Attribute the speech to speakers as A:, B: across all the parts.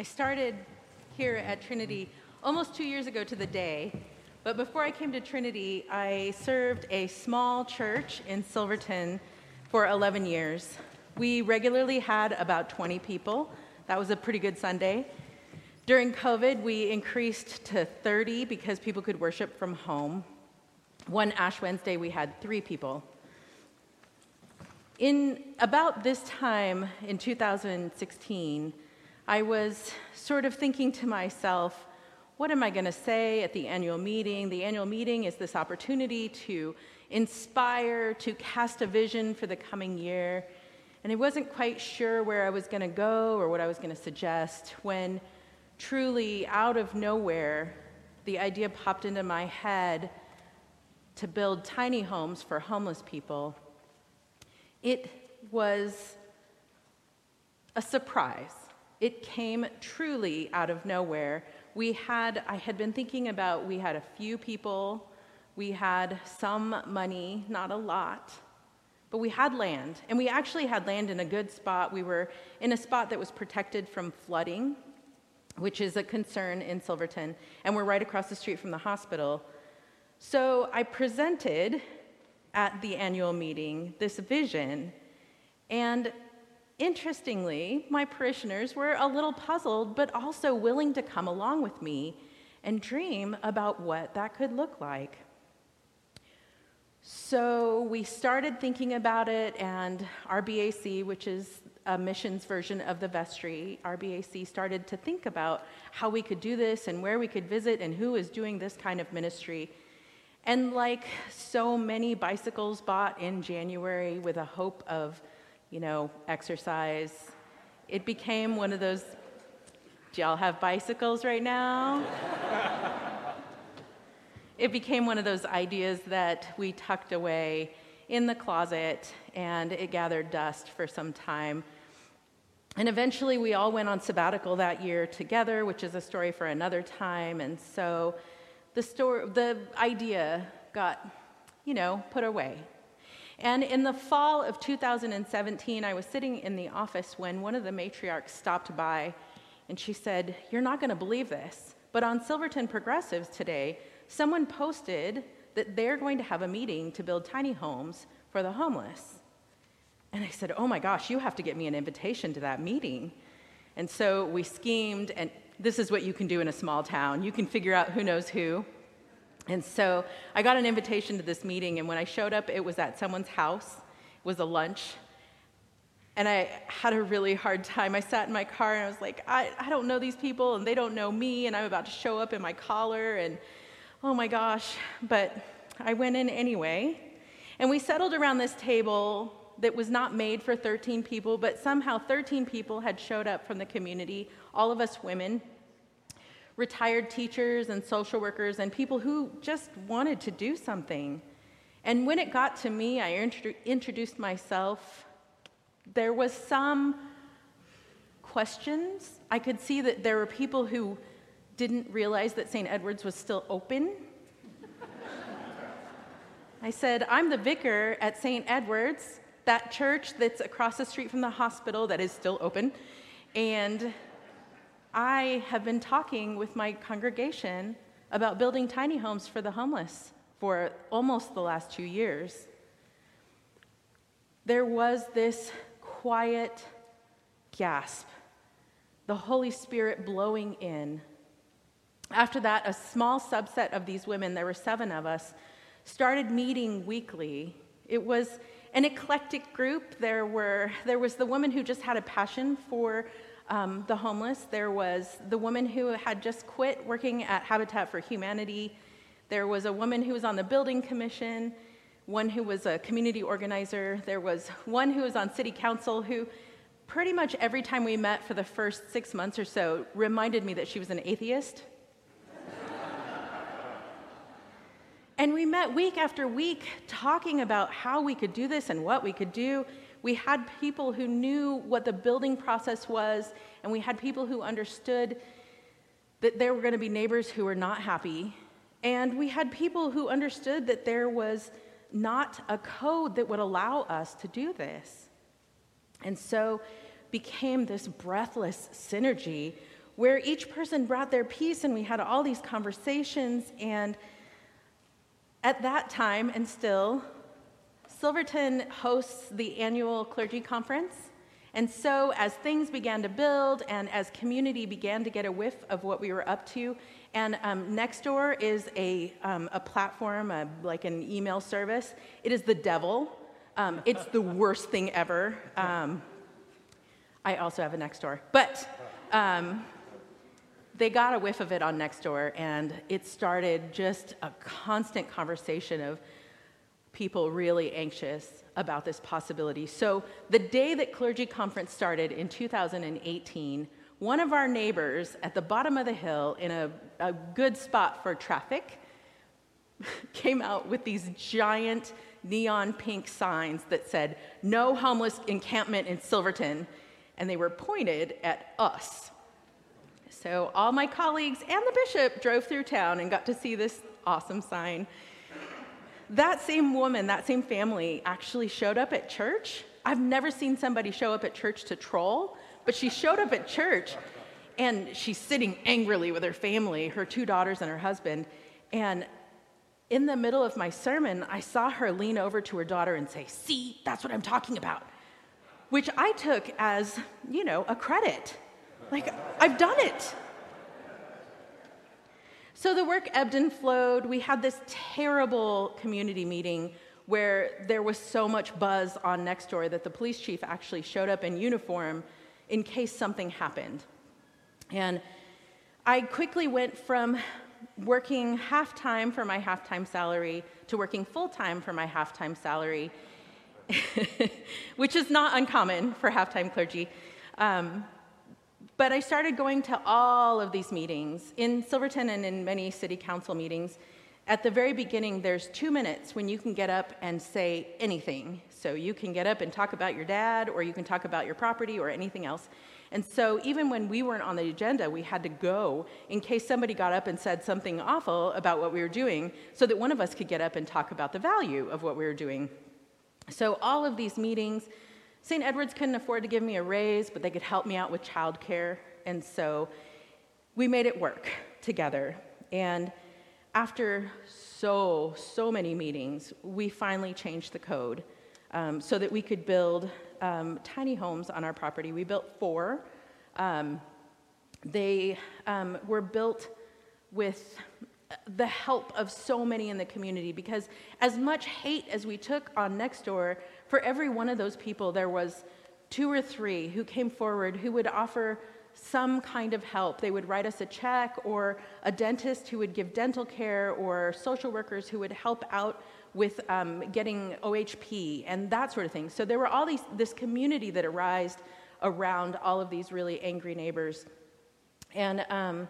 A: I started here at Trinity almost two years ago to the day, but before I came to Trinity, I served a small church in Silverton for 11 years. We regularly had about 20 people. That was a pretty good Sunday. During COVID, we increased to 30 because people could worship from home. One Ash Wednesday, we had three people. In about this time in 2016, I was sort of thinking to myself, what am I going to say at the annual meeting? The annual meeting is this opportunity to inspire, to cast a vision for the coming year. And I wasn't quite sure where I was going to go or what I was going to suggest when truly out of nowhere, the idea popped into my head to build tiny homes for homeless people. It was a surprise. It came truly out of nowhere. We had, I had been thinking about, we had a few people, we had some money, not a lot, but we had land. And we actually had land in a good spot. We were in a spot that was protected from flooding, which is a concern in Silverton. And we're right across the street from the hospital. So I presented at the annual meeting this vision. And Interestingly, my parishioners were a little puzzled, but also willing to come along with me and dream about what that could look like. So we started thinking about it, and RBAC, which is a missions version of the vestry, RBAC started to think about how we could do this and where we could visit and who is doing this kind of ministry. And like so many bicycles bought in January with a hope of you know, exercise. It became one of those do y'all have bicycles right now? it became one of those ideas that we tucked away in the closet and it gathered dust for some time. And eventually we all went on sabbatical that year together, which is a story for another time. And so the story, the idea got, you know, put away. And in the fall of 2017, I was sitting in the office when one of the matriarchs stopped by and she said, You're not going to believe this, but on Silverton Progressives today, someone posted that they're going to have a meeting to build tiny homes for the homeless. And I said, Oh my gosh, you have to get me an invitation to that meeting. And so we schemed, and this is what you can do in a small town you can figure out who knows who. And so I got an invitation to this meeting, and when I showed up, it was at someone's house. It was a lunch. And I had a really hard time. I sat in my car and I was like, I, I don't know these people, and they don't know me, and I'm about to show up in my collar, and oh my gosh. But I went in anyway. And we settled around this table that was not made for 13 people, but somehow 13 people had showed up from the community, all of us women retired teachers and social workers and people who just wanted to do something. And when it got to me, I introduced myself. There was some questions. I could see that there were people who didn't realize that St. Edward's was still open. I said, I'm the vicar at St. Edward's, that church that's across the street from the hospital that is still open. And I have been talking with my congregation about building tiny homes for the homeless for almost the last two years. There was this quiet gasp, the Holy Spirit blowing in. After that, a small subset of these women, there were seven of us, started meeting weekly. It was an eclectic group. There, were, there was the woman who just had a passion for um, the homeless. There was the woman who had just quit working at Habitat for Humanity. There was a woman who was on the building commission, one who was a community organizer. There was one who was on city council who, pretty much every time we met for the first six months or so, reminded me that she was an atheist. and we met week after week talking about how we could do this and what we could do. We had people who knew what the building process was, and we had people who understood that there were going to be neighbors who were not happy. And we had people who understood that there was not a code that would allow us to do this. And so became this breathless synergy where each person brought their piece and we had all these conversations. And at that time, and still, Silverton hosts the annual clergy conference. And so, as things began to build and as community began to get a whiff of what we were up to, and um, Nextdoor is a, um, a platform, a, like an email service, it is the devil. Um, it's the worst thing ever. Um, I also have a Nextdoor. But um, they got a whiff of it on Nextdoor, and it started just a constant conversation of people really anxious about this possibility. So, the day that Clergy Conference started in 2018, one of our neighbors at the bottom of the hill, in a, a good spot for traffic, came out with these giant neon pink signs that said, No homeless encampment in Silverton. And they were pointed at us. So all my colleagues and the bishop drove through town and got to see this awesome sign. That same woman, that same family actually showed up at church. I've never seen somebody show up at church to troll, but she showed up at church and she's sitting angrily with her family, her two daughters and her husband. And in the middle of my sermon, I saw her lean over to her daughter and say, See, that's what I'm talking about, which I took as, you know, a credit. Like, I've done it. So the work ebbed and flowed. We had this terrible community meeting where there was so much buzz on Nextdoor that the police chief actually showed up in uniform in case something happened. And I quickly went from working half time for my half time salary to working full time for my half time salary, which is not uncommon for half time clergy. Um, but I started going to all of these meetings in Silverton and in many city council meetings. At the very beginning, there's two minutes when you can get up and say anything. So you can get up and talk about your dad, or you can talk about your property, or anything else. And so even when we weren't on the agenda, we had to go in case somebody got up and said something awful about what we were doing, so that one of us could get up and talk about the value of what we were doing. So all of these meetings, St. Edward's couldn't afford to give me a raise, but they could help me out with childcare. And so we made it work together. And after so, so many meetings, we finally changed the code um, so that we could build um, tiny homes on our property. We built four. Um, they um, were built with the help of so many in the community because as much hate as we took on Nextdoor, for every one of those people, there was two or three who came forward who would offer some kind of help. They would write us a check, or a dentist who would give dental care, or social workers who would help out with um, getting OHP and that sort of thing. So there were all these this community that arose around all of these really angry neighbors, and um,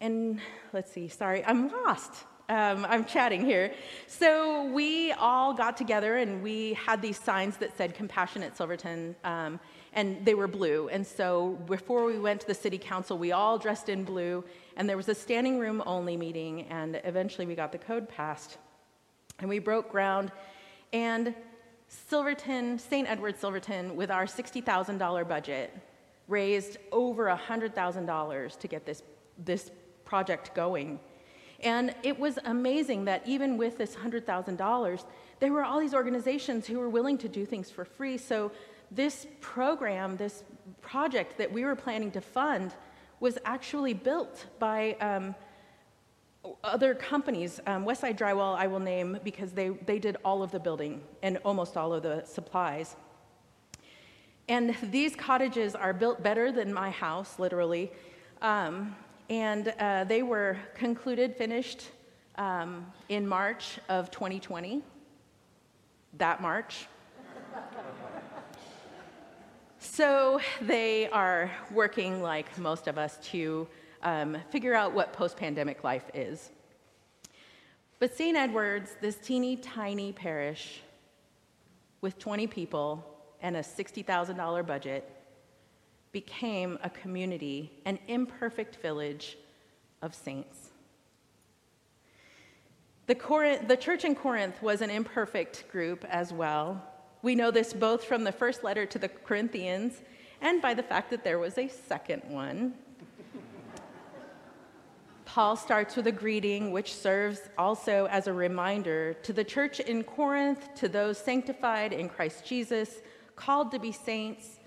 A: and let's see, sorry, I'm lost. Um, I'm chatting here. So we all got together and we had these signs that said Compassionate Silverton, um, and they were blue. And so before we went to the city council, we all dressed in blue, and there was a standing room only meeting, and eventually we got the code passed. And we broke ground, and Silverton, St. Edward Silverton, with our $60,000 budget, raised over $100,000 to get this, this project going. And it was amazing that even with this $100,000, there were all these organizations who were willing to do things for free. So, this program, this project that we were planning to fund, was actually built by um, other companies. Um, Westside Drywall, I will name because they, they did all of the building and almost all of the supplies. And these cottages are built better than my house, literally. Um, and uh, they were concluded, finished um, in March of 2020, that March. so they are working, like most of us, to um, figure out what post pandemic life is. But St. Edward's, this teeny tiny parish with 20 people and a $60,000 budget, became a community, an imperfect village of saints. The, Corinth, the church in Corinth was an imperfect group as well. We know this both from the first letter to the Corinthians and by the fact that there was a second one. Paul starts with a greeting, which serves also as a reminder to the church in Corinth, to those sanctified in Christ Jesus, called to be saints,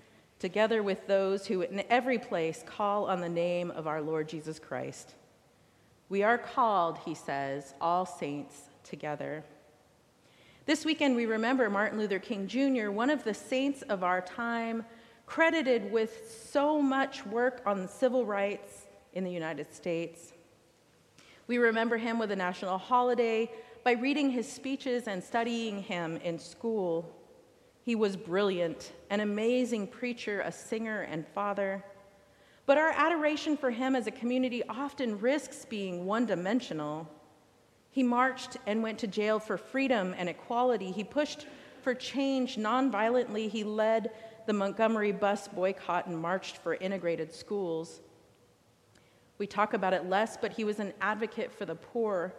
A: together with those who in every place call on the name of our Lord Jesus Christ. We are called, he says, all saints together. This weekend, we remember Martin Luther King Jr., one of the saints of our time, credited with so much work on civil rights in the United States. We remember him with a national holiday by reading his speeches and studying him in school. He was brilliant, an amazing preacher, a singer, and father. But our adoration for him as a community often risks being one dimensional. He marched and went to jail for freedom and equality. He pushed for change nonviolently. He led the Montgomery bus boycott and marched for integrated schools. We talk about it less, but he was an advocate for the poor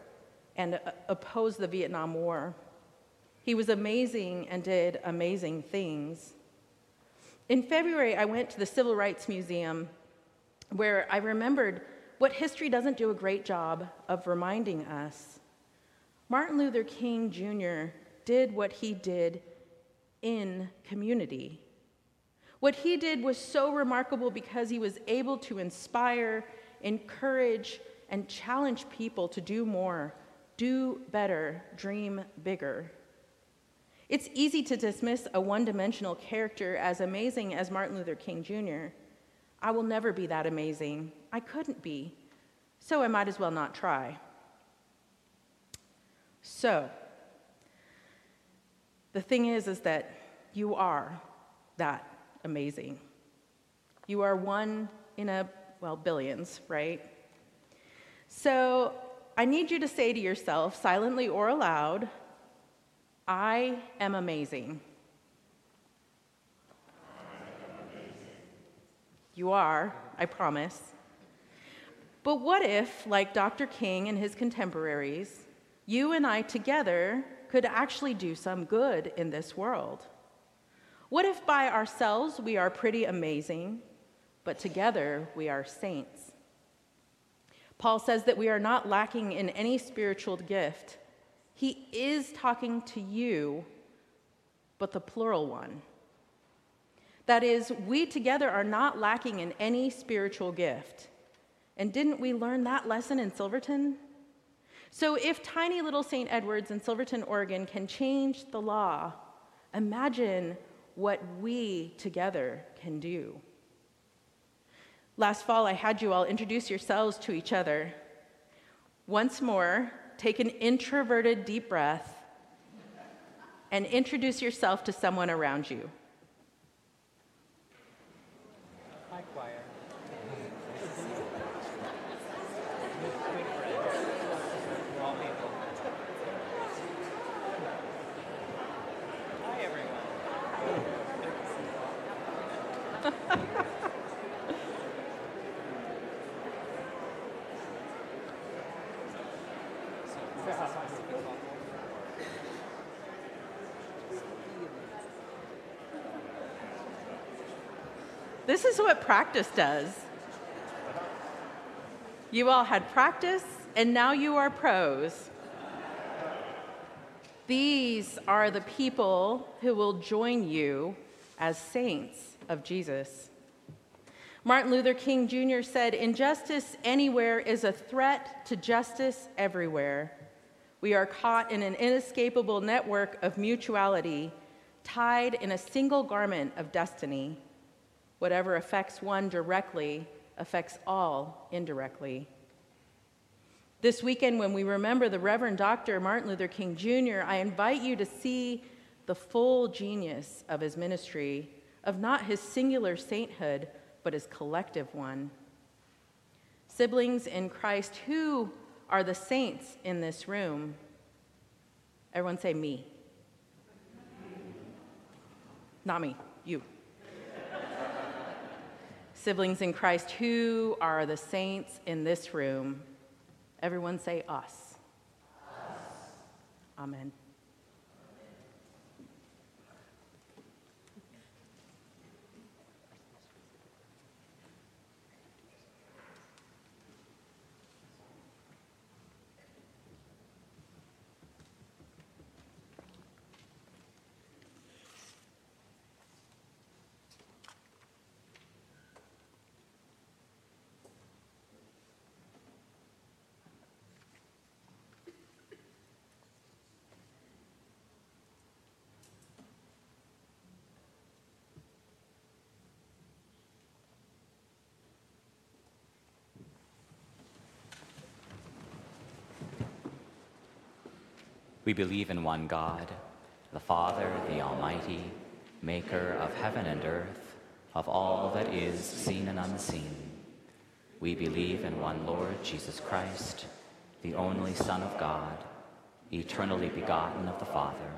A: and opposed the Vietnam War. He was amazing and did amazing things. In February, I went to the Civil Rights Museum where I remembered what history doesn't do a great job of reminding us. Martin Luther King Jr. did what he did in community. What he did was so remarkable because he was able to inspire, encourage, and challenge people to do more, do better, dream bigger. It's easy to dismiss a one dimensional character as amazing as Martin Luther King Jr. I will never be that amazing. I couldn't be. So I might as well not try. So, the thing is, is that you are that amazing. You are one in a, well, billions, right? So, I need you to say to yourself, silently or aloud, I am amazing. You are, I promise. But what if, like Dr. King and his contemporaries, you and I together could actually do some good in this world? What if by ourselves we are pretty amazing, but together we are saints? Paul says that we are not lacking in any spiritual gift. He is talking to you, but the plural one. That is, we together are not lacking in any spiritual gift. And didn't we learn that lesson in Silverton? So, if tiny little St. Edward's in Silverton, Oregon can change the law, imagine what we together can do. Last fall, I had you all introduce yourselves to each other. Once more, take an introverted deep breath and introduce yourself to someone around you. This is what practice does. You all had practice, and now you are pros. These are the people who will join you as saints of Jesus. Martin Luther King Jr. said, Injustice anywhere is a threat to justice everywhere. We are caught in an inescapable network of mutuality, tied in a single garment of destiny. Whatever affects one directly affects all indirectly. This weekend, when we remember the Reverend Dr. Martin Luther King Jr., I invite you to see the full genius of his ministry, of not his singular sainthood, but his collective one. Siblings in Christ, who are the saints in this room? Everyone say me. Not me, you. Siblings in Christ, who are the saints in this room? Everyone say us. us. Amen.
B: We believe in one God, the Father, the Almighty, maker of heaven and earth, of all that is seen and unseen. We believe in one Lord Jesus Christ, the only Son of God, eternally begotten of the Father